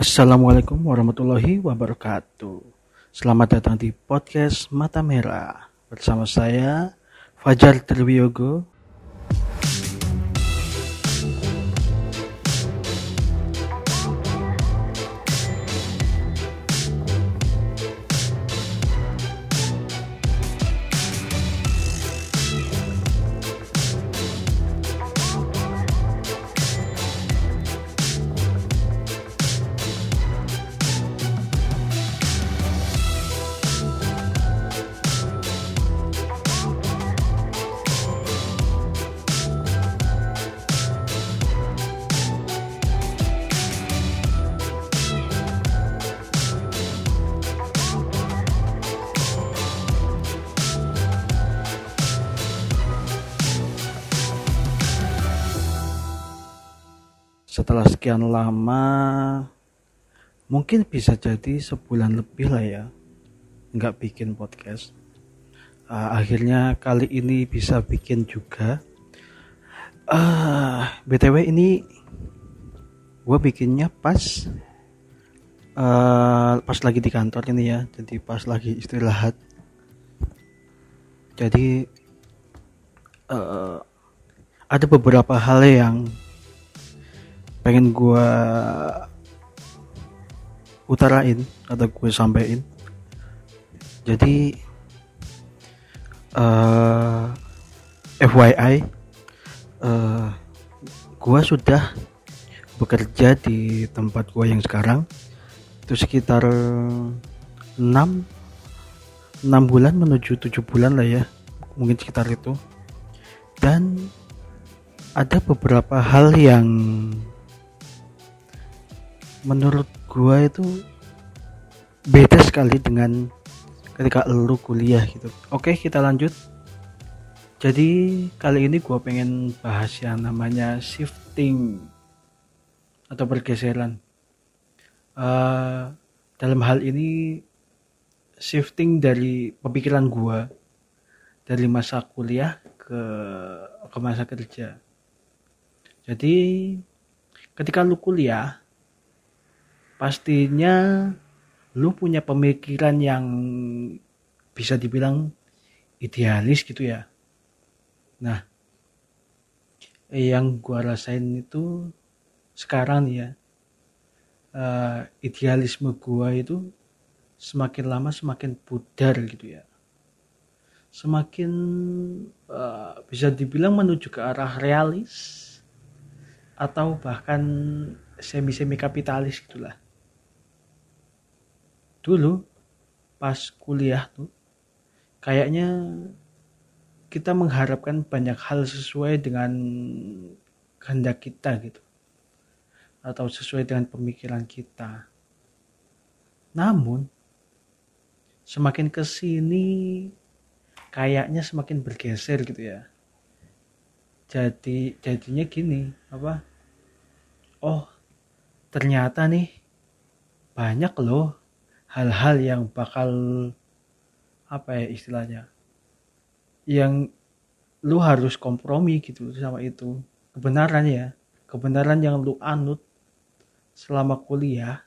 Assalamualaikum warahmatullahi wabarakatuh. Selamat datang di podcast Mata Merah bersama saya Fajar Triwiyogo. Setelah sekian lama, mungkin bisa jadi sebulan lebih lah ya, nggak bikin podcast. Uh, akhirnya kali ini bisa bikin juga. Uh, btw ini gue bikinnya pas uh, pas lagi di kantor ini ya, jadi pas lagi istirahat. Jadi uh, ada beberapa hal yang pengen gue utarain atau gue sampein jadi uh, FYI uh, gue sudah bekerja di tempat gue yang sekarang. Itu sekitar 6 6 bulan menuju 7 bulan lah ya mungkin sekitar itu. Dan ada beberapa hal yang menurut gua itu beda sekali dengan ketika lu kuliah gitu. Oke kita lanjut. Jadi kali ini gua pengen bahas yang namanya shifting atau pergeseran. Uh, dalam hal ini shifting dari pemikiran gua dari masa kuliah ke ke masa kerja. Jadi ketika lu kuliah pastinya lu punya pemikiran yang bisa dibilang idealis gitu ya. Nah, yang gua rasain itu sekarang ya, uh, idealisme gua itu semakin lama semakin pudar gitu ya. Semakin uh, bisa dibilang menuju ke arah realis atau bahkan semi-semi kapitalis gitulah dulu pas kuliah tuh kayaknya kita mengharapkan banyak hal sesuai dengan kehendak kita gitu. Atau sesuai dengan pemikiran kita. Namun semakin ke sini kayaknya semakin bergeser gitu ya. Jadi jadinya gini apa? Oh ternyata nih banyak loh hal-hal yang bakal apa ya istilahnya yang lu harus kompromi gitu sama itu. Kebenaran ya kebenaran yang lu anut selama kuliah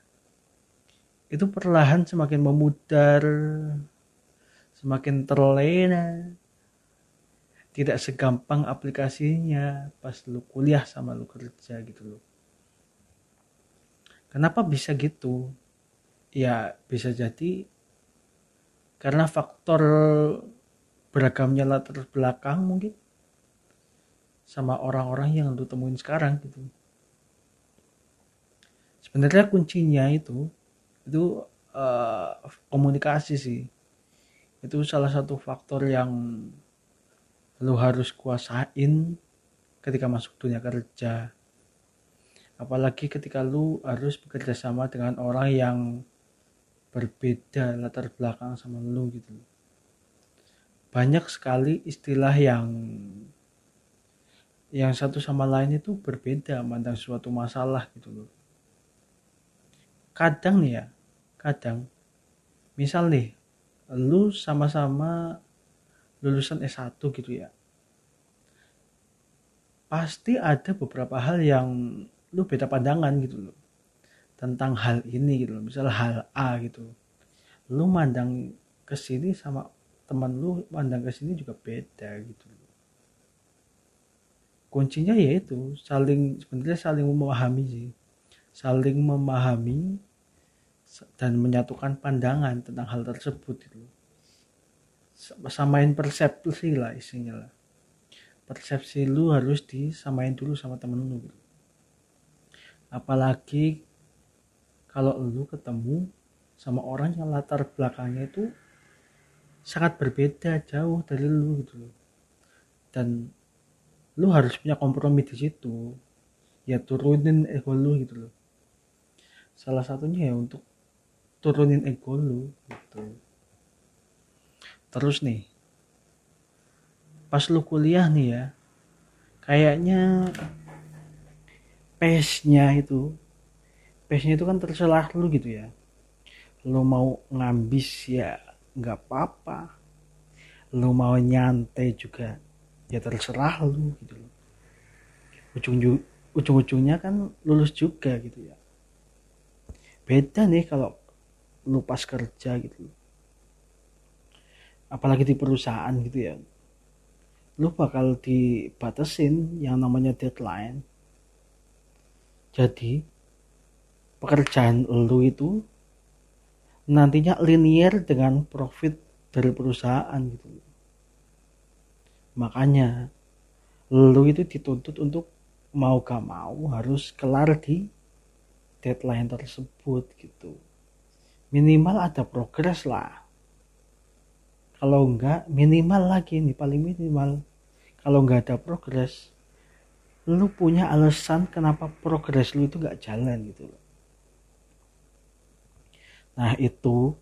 itu perlahan semakin memudar semakin terlena. Tidak segampang aplikasinya pas lu kuliah sama lu kerja gitu loh. Kenapa bisa gitu ya bisa jadi. Karena faktor beragamnya latar belakang mungkin. Sama orang-orang yang lu temuin sekarang gitu. Sebenarnya kuncinya itu itu uh, komunikasi sih. Itu salah satu faktor yang lu harus kuasain ketika masuk dunia kerja. Apalagi ketika lu harus bekerja sama dengan orang yang berbeda latar belakang sama lu gitu banyak sekali istilah yang yang satu sama lain itu berbeda mandang suatu masalah gitu loh. Kadang nih ya kadang misal nih lu sama-sama lulusan S1 gitu ya. Pasti ada beberapa hal yang lu beda pandangan gitu loh tentang hal ini gitu misal hal A gitu. Lu mandang ke sini sama teman lu mandang ke sini juga beda gitu kuncinya yaitu saling sebenarnya saling memahami sih. Saling memahami dan menyatukan pandangan tentang hal tersebut itu samain persepsi lah isinya lah. Persepsi lu harus disamain dulu sama temen lu gitu. apalagi kalau lu ketemu sama orang yang latar belakangnya itu sangat berbeda jauh dari lu gitu loh. Dan lu harus punya kompromi di situ. Ya turunin ego lu gitu loh. Salah satunya ya untuk turunin ego lu gitu. Terus nih pas lu kuliah nih ya kayaknya pace-nya itu pace-nya itu kan terserah lu gitu ya. Lu mau ngambis ya nggak apa-apa. Lu mau nyantai juga ya terserah lu gitu loh. Ujung ujung-ujungnya kan lulus juga gitu ya. Beda nih kalau lu pas kerja gitu apalagi di perusahaan gitu ya. Lu bakal dibatasin yang namanya deadline. Jadi pekerjaan lu itu nantinya linear dengan profit dari perusahaan gitu. Makanya lu itu dituntut untuk mau gak mau harus kelar di deadline tersebut gitu. Minimal ada progres lah. Kalau enggak minimal lagi nih paling minimal. Kalau enggak ada progres lu punya alasan kenapa progres lu itu enggak jalan gitu loh nah itu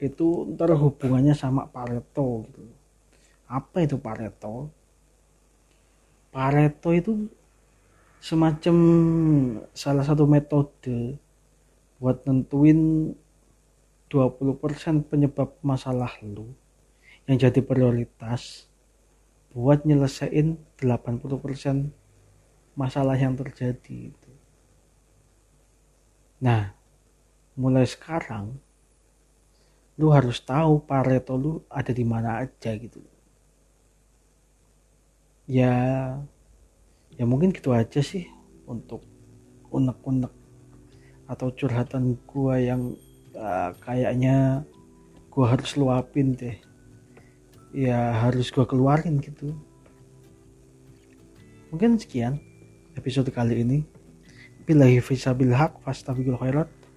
itu ntar hubungannya sama Pareto gitu apa itu Pareto Pareto itu semacam salah satu metode buat nentuin 20% penyebab masalah lu yang jadi prioritas buat nyelesain 80% masalah yang terjadi itu. Nah, mulai sekarang lu harus tahu Pareto lu ada di mana aja gitu. Ya ya mungkin gitu aja sih untuk unek-unek atau curhatan gua yang uh, kayaknya gua harus luapin deh. Ya harus gue keluarin gitu. Mungkin sekian episode kali ini. Bilahi fisabil haq fastabiqul khairat